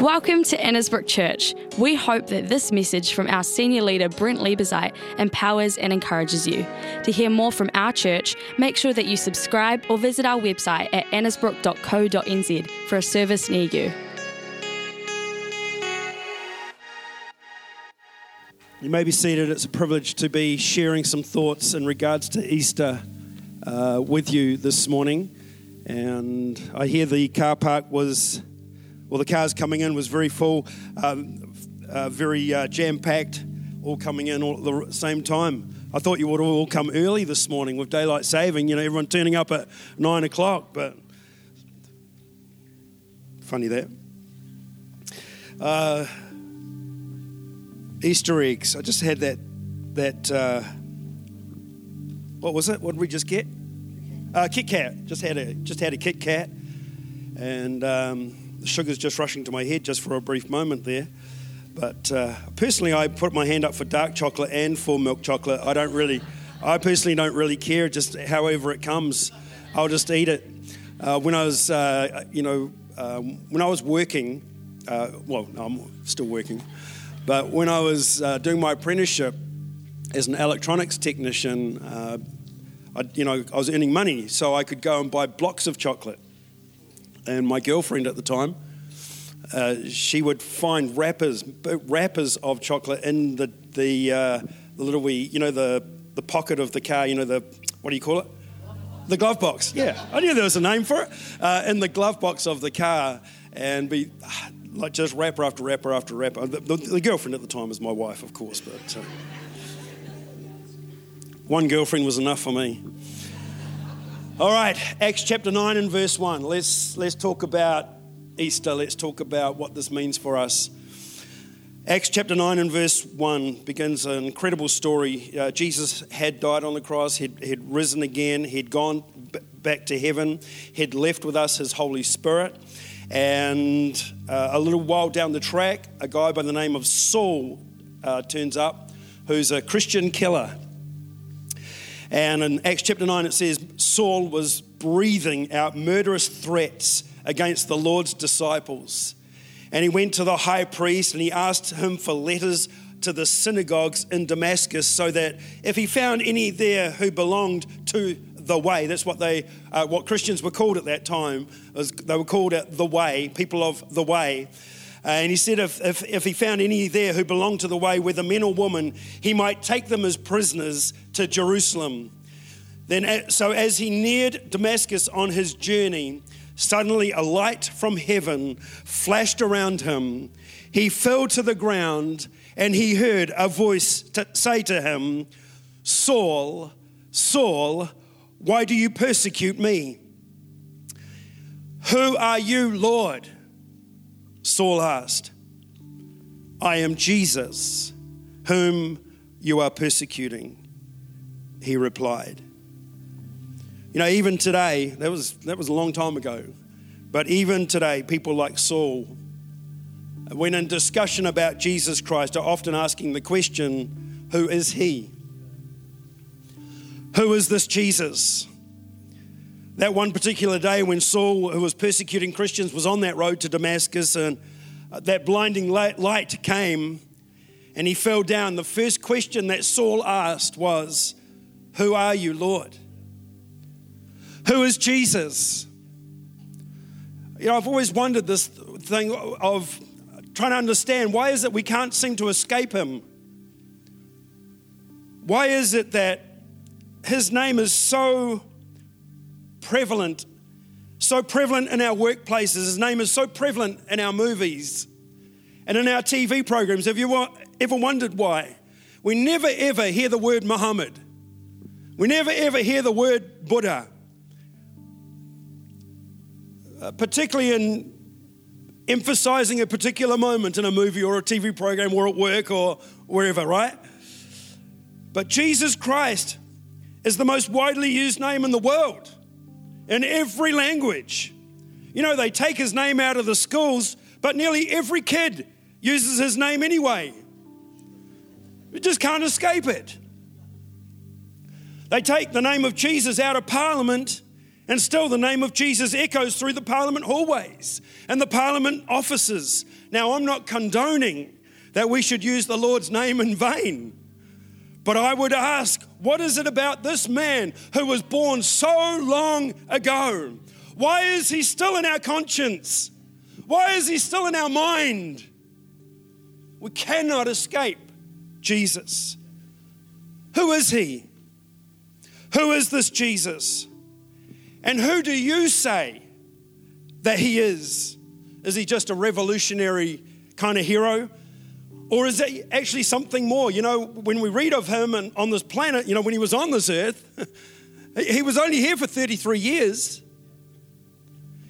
Welcome to Annesbrook Church. We hope that this message from our senior leader, Brent Liebezeit, empowers and encourages you. To hear more from our church, make sure that you subscribe or visit our website at annesbrook.co.nz for a service near you. You may be seated. It's a privilege to be sharing some thoughts in regards to Easter uh, with you this morning. And I hear the car park was, well, the cars coming in was very full, um, uh, very uh, jam packed, all coming in all at the same time. I thought you would all come early this morning with daylight saving, you know, everyone turning up at nine o'clock, but funny that. Uh, Easter eggs. I just had that that uh, what was it? What did we just get? Uh, Kit Kat. Just had a just had a Kit Kat, and um, the sugar's just rushing to my head just for a brief moment there. But uh, personally, I put my hand up for dark chocolate and for milk chocolate. I don't really, I personally don't really care. Just however it comes, I'll just eat it. Uh, when I was, uh, you know, um, when I was working, uh, well, I'm still working. But when I was uh, doing my apprenticeship as an electronics technician, uh, I, you know, I was earning money, so I could go and buy blocks of chocolate. And my girlfriend at the time, uh, she would find wrappers, wrappers of chocolate in the the, uh, the little wee, you know, the the pocket of the car. You know, the what do you call it? The glove box. Yeah, I knew there was a name for it. Uh, in the glove box of the car, and be like just wrapper after wrapper after wrapper. The, the, the girlfriend at the time was my wife, of course, but uh, one girlfriend was enough for me. All right, Acts chapter 9 and verse 1. Let's, let's talk about Easter. Let's talk about what this means for us. Acts chapter 9 and verse 1 begins an incredible story. Uh, Jesus had died on the cross, he'd, he'd risen again, he'd gone b- back to heaven, he'd left with us his Holy Spirit. And uh, a little while down the track, a guy by the name of Saul uh, turns up, who's a Christian killer. And in Acts chapter 9, it says Saul was breathing out murderous threats against the Lord's disciples. And he went to the high priest and he asked him for letters to the synagogues in Damascus so that if he found any there who belonged to the way. That's what they, uh, what Christians were called at that time. They were called the way, people of the way. Uh, and he said if, if, if, he found any there who belonged to the way, whether men or women, he might take them as prisoners to Jerusalem. Then, so as he neared Damascus on his journey, suddenly a light from heaven flashed around him. He fell to the ground and he heard a voice say to him, Saul, Saul, why do you persecute me? Who are you, Lord? Saul asked. I am Jesus, whom you are persecuting. He replied. You know, even today, that was, that was a long time ago, but even today, people like Saul, when in discussion about Jesus Christ, are often asking the question, Who is he? Who is this Jesus? That one particular day when Saul, who was persecuting Christians, was on that road to Damascus and uh, that blinding light came and he fell down, the first question that Saul asked was, Who are you, Lord? Who is Jesus? You know, I've always wondered this thing of trying to understand why is it we can't seem to escape him? Why is it that his name is so prevalent, so prevalent in our workplaces. His name is so prevalent in our movies and in our TV programs. Have you ever wondered why? We never ever hear the word Muhammad. We never ever hear the word Buddha. Uh, particularly in emphasizing a particular moment in a movie or a TV program or at work or wherever, right? But Jesus Christ is the most widely used name in the world in every language. You know, they take his name out of the schools, but nearly every kid uses his name anyway. You just can't escape it. They take the name of Jesus out of Parliament, And still, the name of Jesus echoes through the Parliament hallways and the Parliament offices. Now, I'm not condoning that we should use the Lord's name in vain. But I would ask, what is it about this man who was born so long ago? Why is he still in our conscience? Why is he still in our mind? We cannot escape Jesus. Who is he? Who is this Jesus? And who do you say that he is? Is he just a revolutionary kind of hero? Or is it actually something more? You know, when we read of him and on this planet, you know, when he was on this earth, he was only here for 33 years.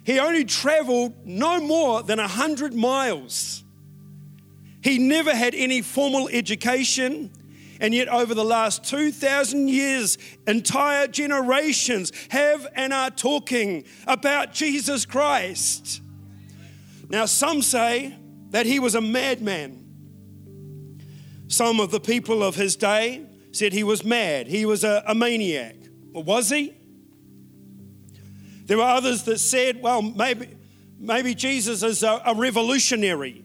He only traveled no more than 100 miles. He never had any formal education. And yet, over the last 2,000 years, entire generations have and are talking about Jesus Christ. Now, some say that he was a madman. Some of the people of his day said he was mad, he was a, a maniac. Well, was he? There were others that said, well, maybe, maybe Jesus is a, a revolutionary.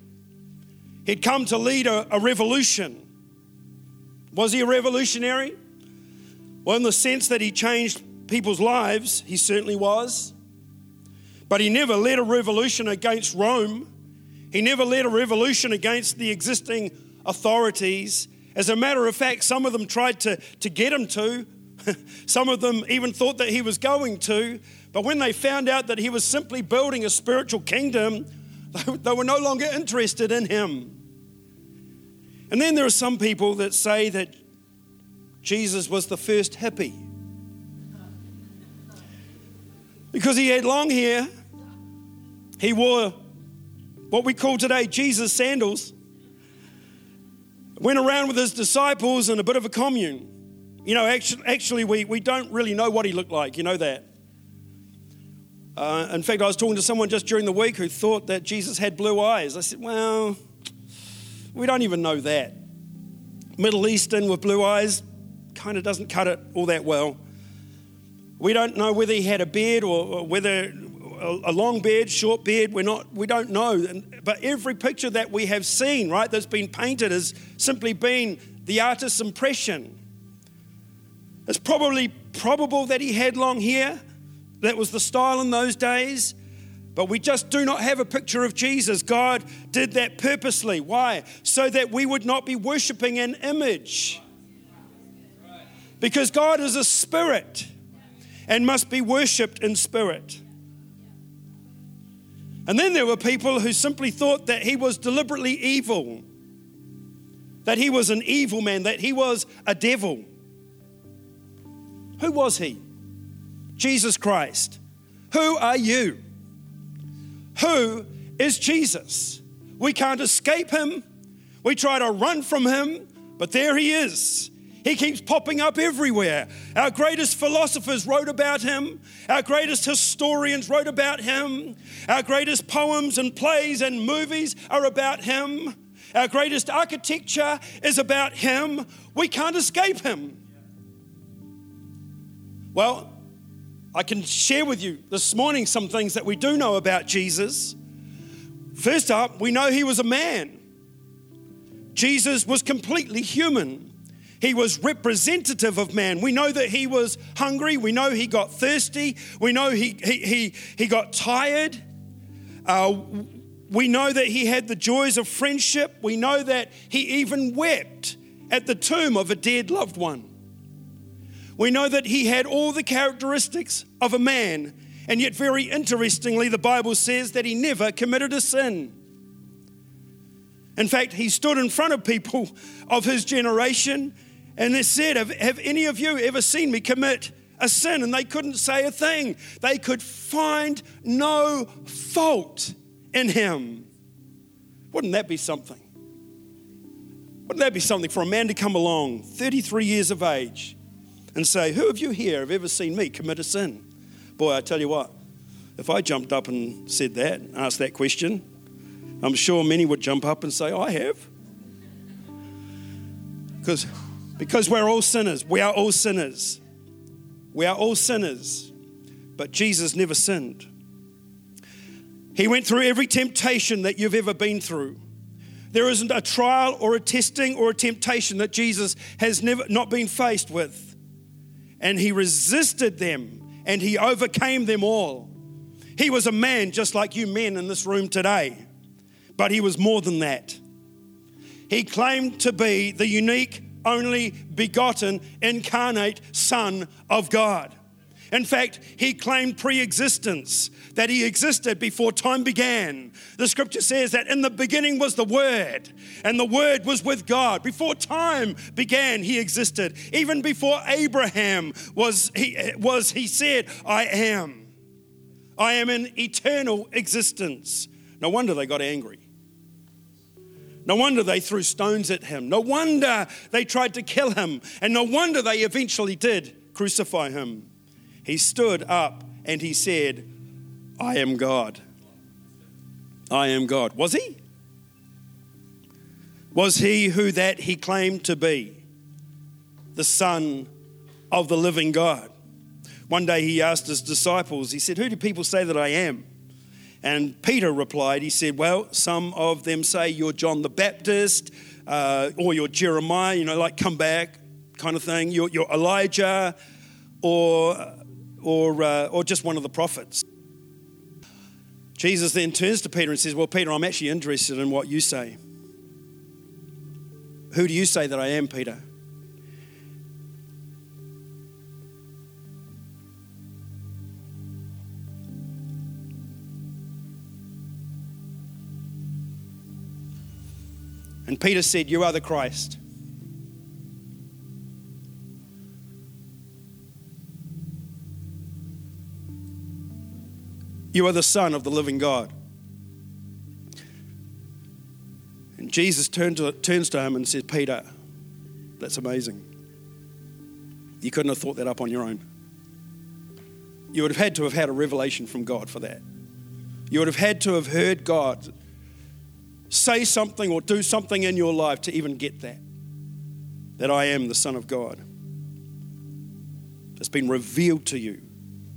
He'd come to lead a, a revolution. Was he a revolutionary? Well, in the sense that he changed people's lives, he certainly was. But he never led a revolution against Rome. He never led a revolution against the existing authorities. As a matter of fact, some of them tried to, to get him to. some of them even thought that he was going to. But when they found out that he was simply building a spiritual kingdom, they were no longer interested in him. And then there are some people that say that Jesus was the first hippie. Because he had long hair, he wore what we call today Jesus sandals, went around with his disciples in a bit of a commune. You know, actually, actually we, we don't really know what he looked like. You know that. Uh, in fact, I was talking to someone just during the week who thought that Jesus had blue eyes. I said, well, we don't even know that. Middle Eastern with blue eyes kind of doesn't cut it all that well. We don't know whether he had a beard or, or whether a long beard, short beard, we're not, we don't know. But every picture that we have seen, right, that's been painted has simply been the artist's impression. It's probably probable that he had long hair. That was the style in those days. But we just do not have a picture of Jesus. God did that purposely. Why? So that we would not be worshiping an image. Because God is a spirit and must be worshiped in spirit. And then there were people who simply thought that he was deliberately evil, that he was an evil man, that he was a devil. Who was he? Jesus Christ. Who are you? Who is Jesus? We can't escape him. We try to run from him, but there he is. He keeps popping up everywhere. Our greatest philosophers wrote about him. Our greatest historians wrote about him. Our greatest poems and plays and movies are about him. Our greatest architecture is about him. We can't escape him. Well, I can share with you this morning some things that we do know about Jesus. First up, we know he was a man. Jesus was completely human. He was representative of man. We know that he was hungry. We know he got thirsty. We know he, he, he, he got tired. Uh, we know that he had the joys of friendship. We know that he even wept at the tomb of a dead loved one. We know that he had all the characteristics of a man, and yet, very interestingly, the Bible says that he never committed a sin. In fact, he stood in front of people of his generation and they said, have, have any of you ever seen me commit a sin? And they couldn't say a thing. They could find no fault in him. Wouldn't that be something? Wouldn't that be something for a man to come along, 33 years of age, and say, Who of you here have ever seen me commit a sin? Boy, I tell you what, if I jumped up and said that, asked that question, I'm sure many would jump up and say, I have. Because because we're all sinners. We are all sinners. We are all sinners. but Jesus never sinned. He went through every temptation that you've ever been through. There isn't a trial or a testing or a temptation that Jesus has never not been faced with. And he resisted them and he overcame them all. He was a man just like you men in this room today, but he was more than that. He claimed to be the unique, only begotten, incarnate Son of God. In fact, he claimed pre existence, that he existed before time began. The scripture says that in the beginning was the Word, and the Word was with God. Before time began, he existed. Even before Abraham was, he, was, he said, I am. I am in eternal existence. No wonder they got angry. No wonder they threw stones at him. No wonder they tried to kill him. And no wonder they eventually did crucify him. He stood up and he said, I am God. I am God. Was he? Was he who that he claimed to be? The Son of the living God. One day he asked his disciples, he said, Who do people say that I am? And Peter replied, He said, Well, some of them say you're John the Baptist uh, or you're Jeremiah, you know, like come back kind of thing. You're, you're Elijah or, or, uh, or just one of the prophets. Jesus then turns to Peter and says, Well, Peter, I'm actually interested in what you say. Who do you say that I am, Peter? And Peter said, You are the Christ. You are the Son of the living God. And Jesus turns to, turns to him and says, Peter, that's amazing. You couldn't have thought that up on your own. You would have had to have had a revelation from God for that. You would have had to have heard God say something or do something in your life to even get that. That I am the Son of God. It's been revealed to you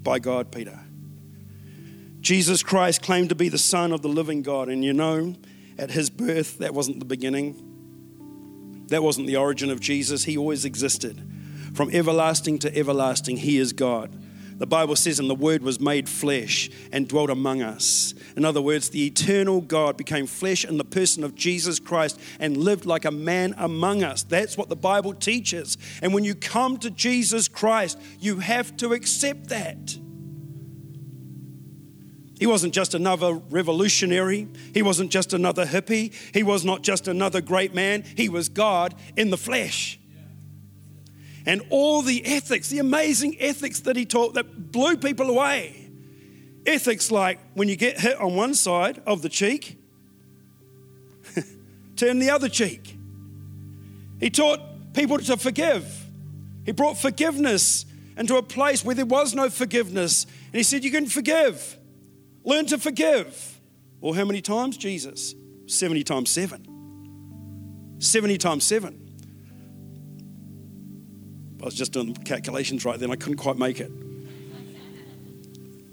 by God, Peter. Jesus Christ claimed to be the Son of the living God. And you know, at his birth, that wasn't the beginning, that wasn't the origin of Jesus. He always existed. From everlasting to everlasting, he is God. The Bible says, and the Word was made flesh and dwelt among us. In other words, the eternal God became flesh in the person of Jesus Christ and lived like a man among us. That's what the Bible teaches. And when you come to Jesus Christ, you have to accept that. He wasn't just another revolutionary. He wasn't just another hippie. He was not just another great man. He was God in the flesh and all the ethics, the amazing ethics that he taught that blew people away. Ethics like when you get hit on one side of the cheek, turn the other cheek. He taught people to forgive. He brought forgiveness into a place where there was no forgiveness. And he said, You can forgive. Learn to forgive. Or how many times? Jesus. 70 times 7. 70 times 7. I was just doing calculations right then, I couldn't quite make it.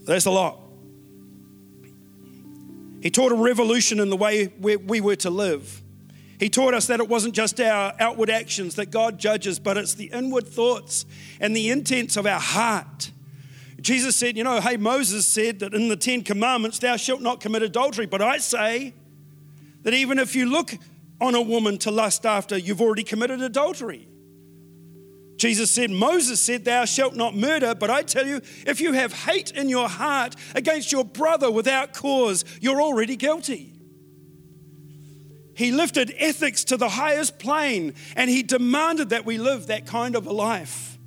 That's a lot. He taught a revolution in the way we were to live. He taught us that it wasn't just our outward actions that God judges, but it's the inward thoughts and the intents of our heart. Jesus said, You know, hey, Moses said that in the Ten Commandments, thou shalt not commit adultery. But I say that even if you look on a woman to lust after, you've already committed adultery. Jesus said, Moses said, Thou shalt not murder, but I tell you, if you have hate in your heart against your brother without cause, you're already guilty. He lifted ethics to the highest plane and he demanded that we live that kind of a life.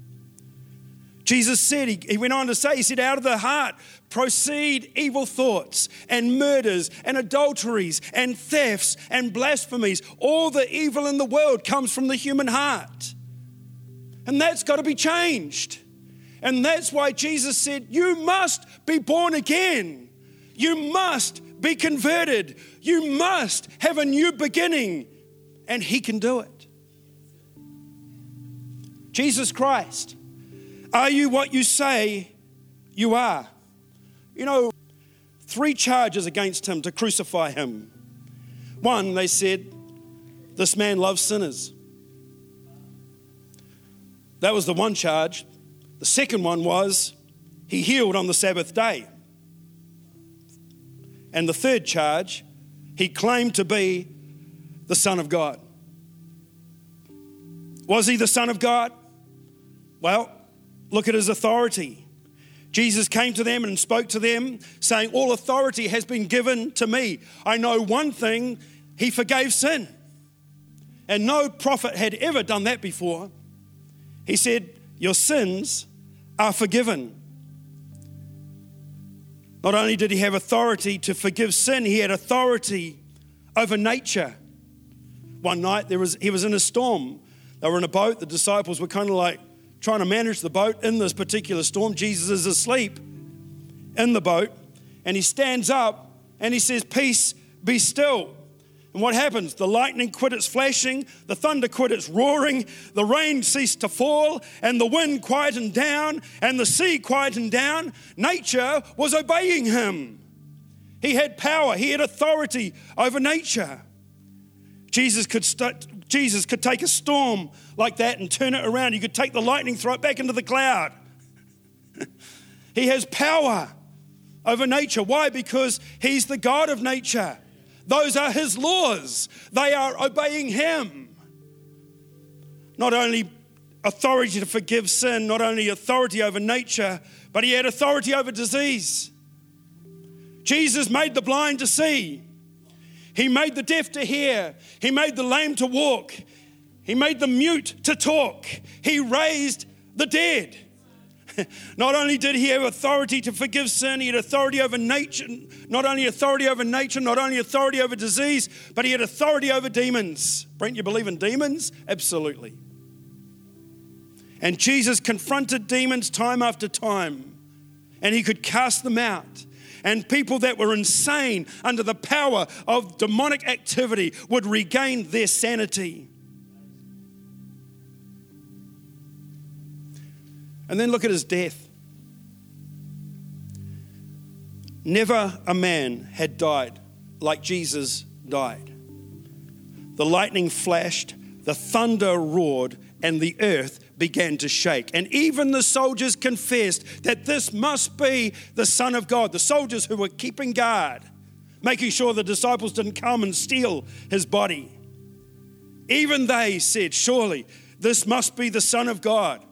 Jesus said, he, he went on to say, He said, out of the heart proceed evil thoughts and murders and adulteries and thefts and blasphemies. All the evil in the world comes from the human heart. And that's got to be changed. And that's why Jesus said, You must be born again. You must be converted. You must have a new beginning. And He can do it. Jesus Christ, are you what you say you are. You know, three charges against him to crucify him. One, they said, this man loves sinners. That was the one charge. The second one was he healed on the Sabbath day. And the third charge, he claimed to be the Son of God. Was he the Son of God? Well, look at his authority. Jesus came to them and spoke to them, saying, All authority has been given to me. I know one thing, he forgave sin. And no prophet had ever done that before. He said, Your sins are forgiven. Not only did he have authority to forgive sin, he had authority over nature. One night there was, he was in a storm. They were in a boat. The disciples were kind of like trying to manage the boat in this particular storm. Jesus is asleep in the boat and he stands up and he says, Peace, be still. And what happens? The lightning quit its flashing, the thunder quit its roaring, the rain ceased to fall, and the wind quietened down, and the sea quietened down. Nature was obeying him. He had power, he had authority over nature. Jesus could, st- Jesus could take a storm like that and turn it around. He could take the lightning, throw it back into the cloud. he has power over nature. Why? Because he's the God of nature. Those are his laws. They are obeying him. Not only authority to forgive sin, not only authority over nature, but he had authority over disease. Jesus made the blind to see. He made the deaf to hear. He made the lame to walk. He made the mute to talk. He raised the dead. Not only did he have authority to forgive sin, he had authority over nature, not only authority over nature, not only authority over disease, but he had authority over demons. Brent, you believe in demons? Absolutely. And Jesus confronted demons time after time, and he could cast them out. And people that were insane under the power of demonic activity would regain their sanity. And then look at his death. Never a man had died like Jesus died. The lightning flashed, the thunder roared, and the earth began to shake. And even the soldiers confessed that this must be the Son of God. The soldiers who were keeping guard, making sure the disciples didn't come and steal his body. Even they said, Surely this must be the Son of God.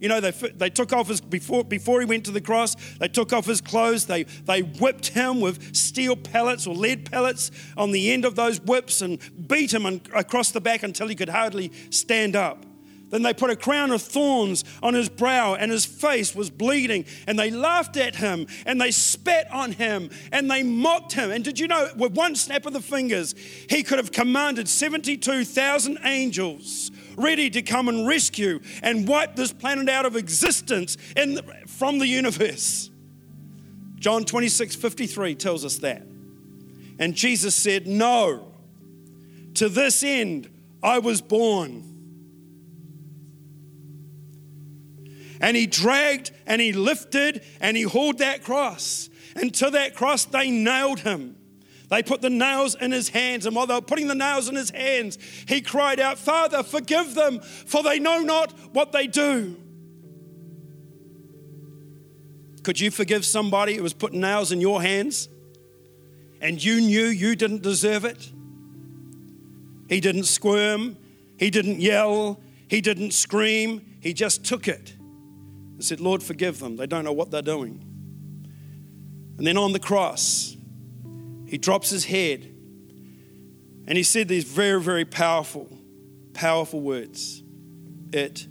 You know, they, they took off his, before, before he went to the cross, they took off his clothes, they, they whipped him with steel pellets or lead pellets on the end of those whips and beat him across the back until he could hardly stand up. Then they put a crown of thorns on his brow, and his face was bleeding. And they laughed at him, and they spat on him, and they mocked him. And did you know, with one snap of the fingers, he could have commanded 72,000 angels ready to come and rescue and wipe this planet out of existence the, from the universe. John 26 53 tells us that. And Jesus said, No, to this end I was born. And he dragged and he lifted and he hauled that cross. And to that cross, they nailed him. They put the nails in his hands, and while they were putting the nails in his hands, he cried out, Father, forgive them, for they know not what they do. Could you forgive somebody who was putting nails in your hands and you knew you didn't deserve it? He didn't squirm, he didn't yell, he didn't scream, he just took it and said, Lord, forgive them. They don't know what they're doing. And then on the cross, he drops his head and he said these very, very powerful, powerful words It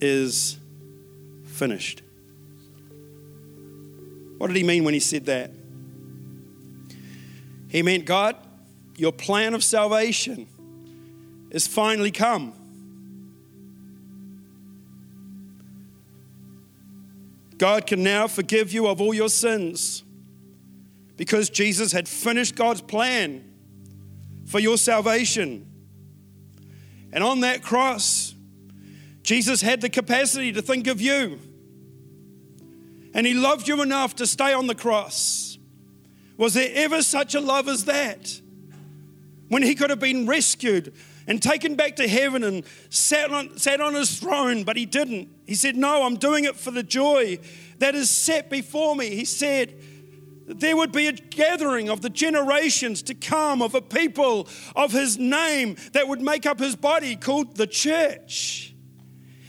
is finished. What did he mean when he said that? He meant, God, your plan of salvation is finally come. God can now forgive you of all your sins because Jesus had finished God's plan for your salvation. And on that cross, Jesus had the capacity to think of you. And he loved you enough to stay on the cross. Was there ever such a love as that? When he could have been rescued and taken back to heaven and sat on, sat on his throne, but he didn't. He said, No, I'm doing it for the joy that is set before me. He said, there would be a gathering of the generations to come of a people of his name that would make up his body called the church.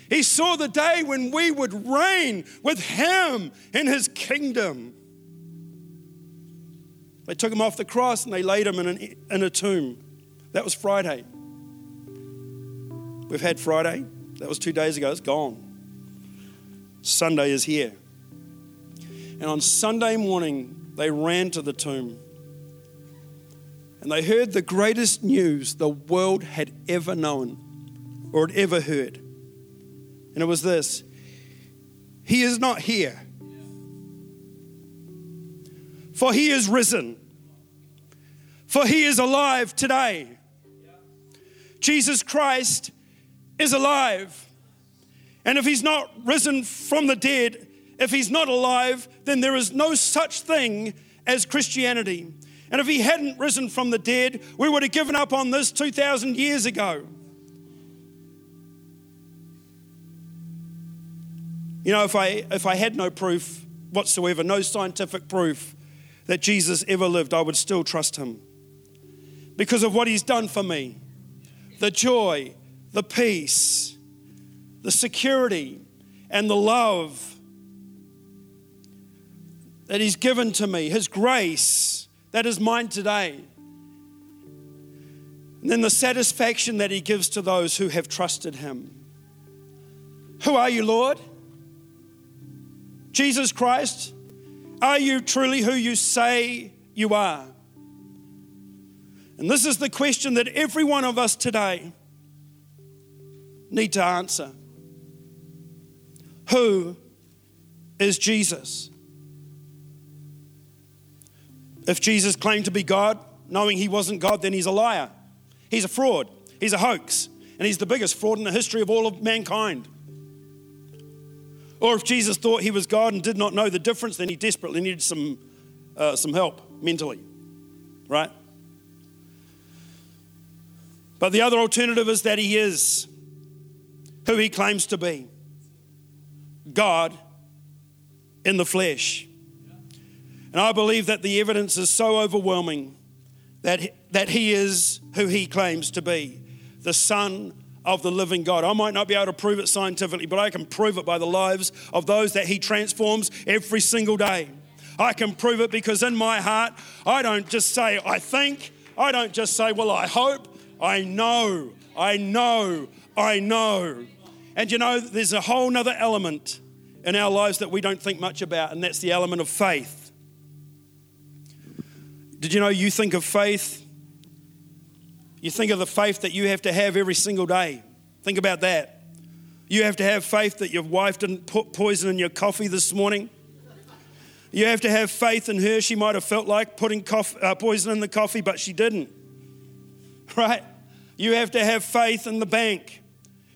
He saw the day when we would reign with him in his kingdom. They took him off the cross and they laid him in, an, in a tomb. That was Friday. We've had Friday. That was two days ago. It's gone. Sunday is here. And on Sunday morning, they ran to the tomb. And they heard the greatest news the world had ever known or had ever heard. And it was this He is not here, for He is risen, for He is alive today. Jesus Christ is alive. And if He's not risen from the dead, if He's not alive, then there is no such thing as Christianity. And if He hadn't risen from the dead, we would have given up on this 2,000 years ago. You know, if I, if I had no proof whatsoever, no scientific proof that Jesus ever lived, I would still trust him because of what he's done for me the joy, the peace, the security, and the love that he's given to me, his grace that is mine today. And then the satisfaction that he gives to those who have trusted him. Who are you, Lord? Jesus Christ, are you truly who you say you are? And this is the question that every one of us today need to answer. Who is Jesus? If Jesus claimed to be God, knowing he wasn't God, then he's a liar. He's a fraud. He's a hoax. And he's the biggest fraud in the history of all of mankind. Or if Jesus thought he was God and did not know the difference, then he desperately needed some, uh, some help mentally, right? But the other alternative is that he is who he claims to be God in the flesh. And I believe that the evidence is so overwhelming that, that he is who he claims to be the Son of the living God. I might not be able to prove it scientifically, but I can prove it by the lives of those that He transforms every single day. I can prove it because in my heart, I don't just say, I think, I don't just say, well, I hope, I know, I know, I know. And you know, there's a whole nother element in our lives that we don't think much about, and that's the element of faith. Did you know you think of faith you think of the faith that you have to have every single day. Think about that. You have to have faith that your wife didn't put poison in your coffee this morning. You have to have faith in her. She might have felt like putting coffee, uh, poison in the coffee, but she didn't. Right? You have to have faith in the bank.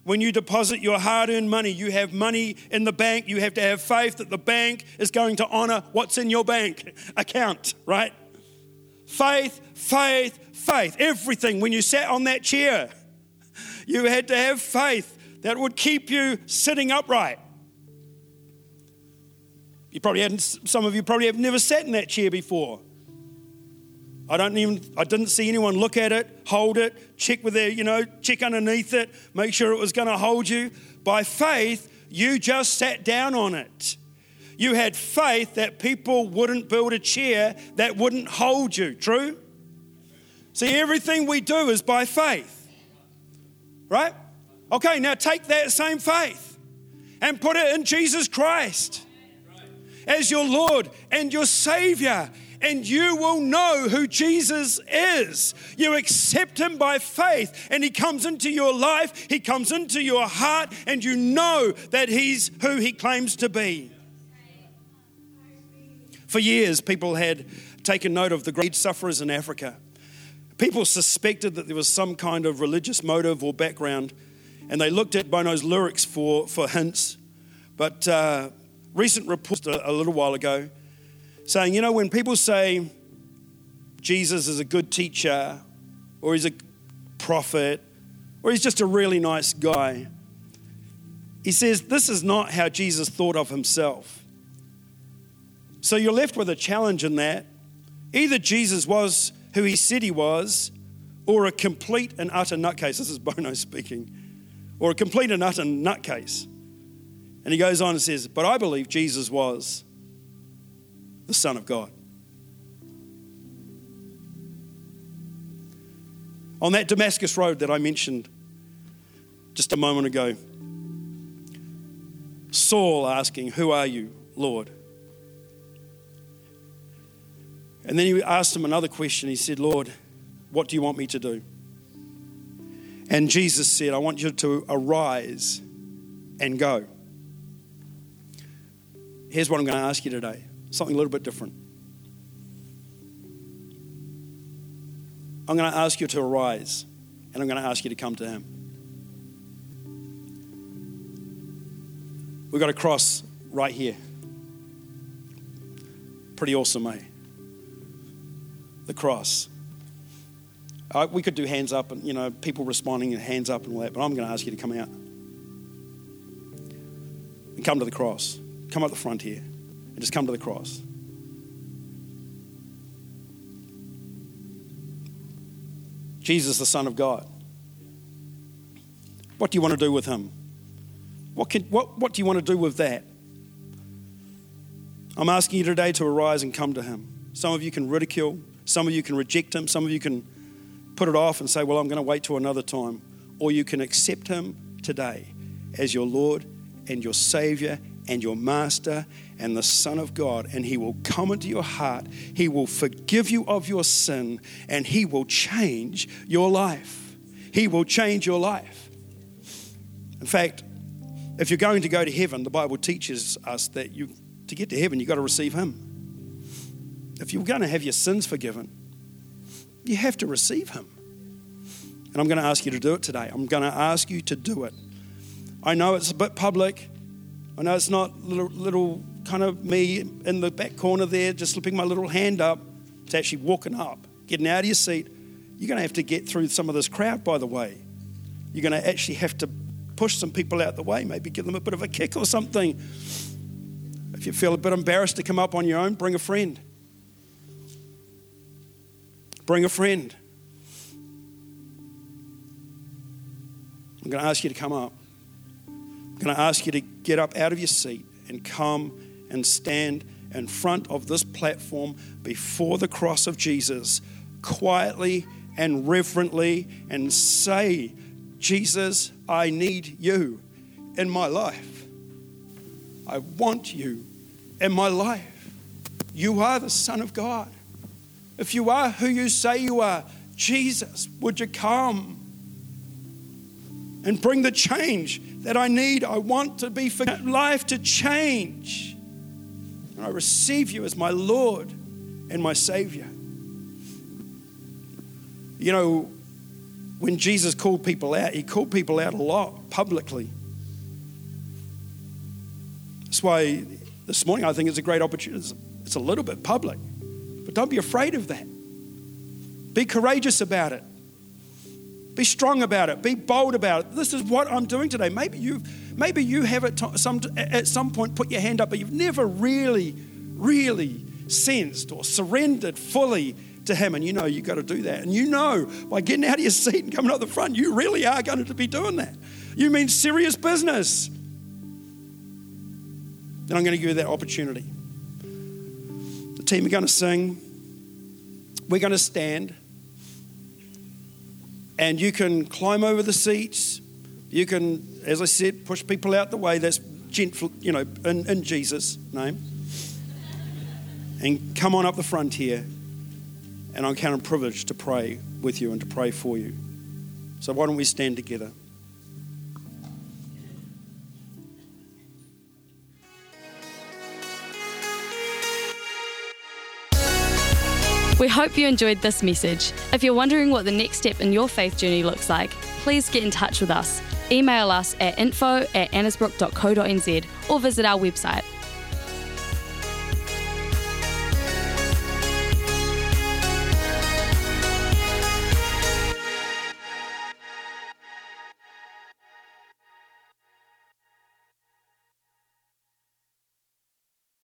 When you deposit your hard earned money, you have money in the bank. You have to have faith that the bank is going to honor what's in your bank account, right? Faith, faith, faith. Everything. When you sat on that chair, you had to have faith that would keep you sitting upright. You probably hadn't, some of you probably have never sat in that chair before. I don't even, I didn't see anyone look at it, hold it, check with their, you know, check underneath it, make sure it was going to hold you. By faith, you just sat down on it. You had faith that people wouldn't build a chair that wouldn't hold you. True? See, everything we do is by faith. Right? Okay, now take that same faith and put it in Jesus Christ as your Lord and your Savior. And you will know who Jesus is. You accept Him by faith, and He comes into your life, He comes into your heart, and you know that He's who He claims to be. For years, people had taken note of the great sufferers in Africa people suspected that there was some kind of religious motive or background, and they looked at Bono's lyrics for, for hints. But uh, recent report a, a little while ago saying, you know, when people say Jesus is a good teacher or he's a prophet or he's just a really nice guy, he says this is not how Jesus thought of himself. So you're left with a challenge in that. Either Jesus was who he said he was, or a complete and utter nutcase. This is Bono speaking. Or a complete and utter nutcase. And he goes on and says, But I believe Jesus was the Son of God. On that Damascus road that I mentioned just a moment ago, Saul asking, Who are you, Lord? And then he asked him another question. He said, Lord, what do you want me to do? And Jesus said, I want you to arise and go. Here's what I'm going to ask you today something a little bit different. I'm going to ask you to arise and I'm going to ask you to come to Him. We've got a cross right here. Pretty awesome, eh? The cross. Uh, we could do hands up and, you know, people responding and hands up and all that, but I'm going to ask you to come out and come to the cross. Come up the front here and just come to the cross. Jesus, the Son of God. What do you want to do with him? What, can, what, what do you want to do with that? I'm asking you today to arise and come to him. Some of you can ridicule, some of you can reject him, some of you can put it off and say, Well, I'm going to wait till another time. Or you can accept him today as your Lord and your Savior and your Master and the Son of God, and He will come into your heart. He will forgive you of your sin, and He will change your life. He will change your life. In fact, if you're going to go to heaven, the Bible teaches us that you, to get to heaven, you've got to receive Him. If you're going to have your sins forgiven, you have to receive Him. And I'm going to ask you to do it today. I'm going to ask you to do it. I know it's a bit public. I know it's not little, little kind of me in the back corner there, just slipping my little hand up. It's actually walking up, getting out of your seat. You're going to have to get through some of this crowd, by the way. You're going to actually have to push some people out the way, maybe give them a bit of a kick or something. If you feel a bit embarrassed to come up on your own, bring a friend. Bring a friend. I'm going to ask you to come up. I'm going to ask you to get up out of your seat and come and stand in front of this platform before the cross of Jesus quietly and reverently and say, Jesus, I need you in my life. I want you in my life. You are the Son of God. If you are who you say you are, Jesus, would you come and bring the change that I need? I want to be for life to change. And I receive you as my Lord and my Savior. You know, when Jesus called people out, he called people out a lot publicly. That's why this morning I think it's a great opportunity. It's a little bit public, but don't be afraid of that. Be courageous about it. Be strong about it. Be bold about it. This is what I'm doing today. Maybe you, maybe you have at some at some point put your hand up, but you've never really, really sensed or surrendered fully to Him. And you know you've got to do that. And you know by getting out of your seat and coming up the front, you really are going to be doing that. You mean serious business. And I'm going to give you that opportunity. Team are going to sing. We're going to stand and you can climb over the seats. You can, as I said, push people out the way. That's gentle, you know, in, in Jesus' name. And come on up the front here. And I'm counting of privileged to pray with you and to pray for you. So why don't we stand together? We hope you enjoyed this message. If you're wondering what the next step in your faith journey looks like, please get in touch with us. Email us at info at annesbrook.co.nz or visit our website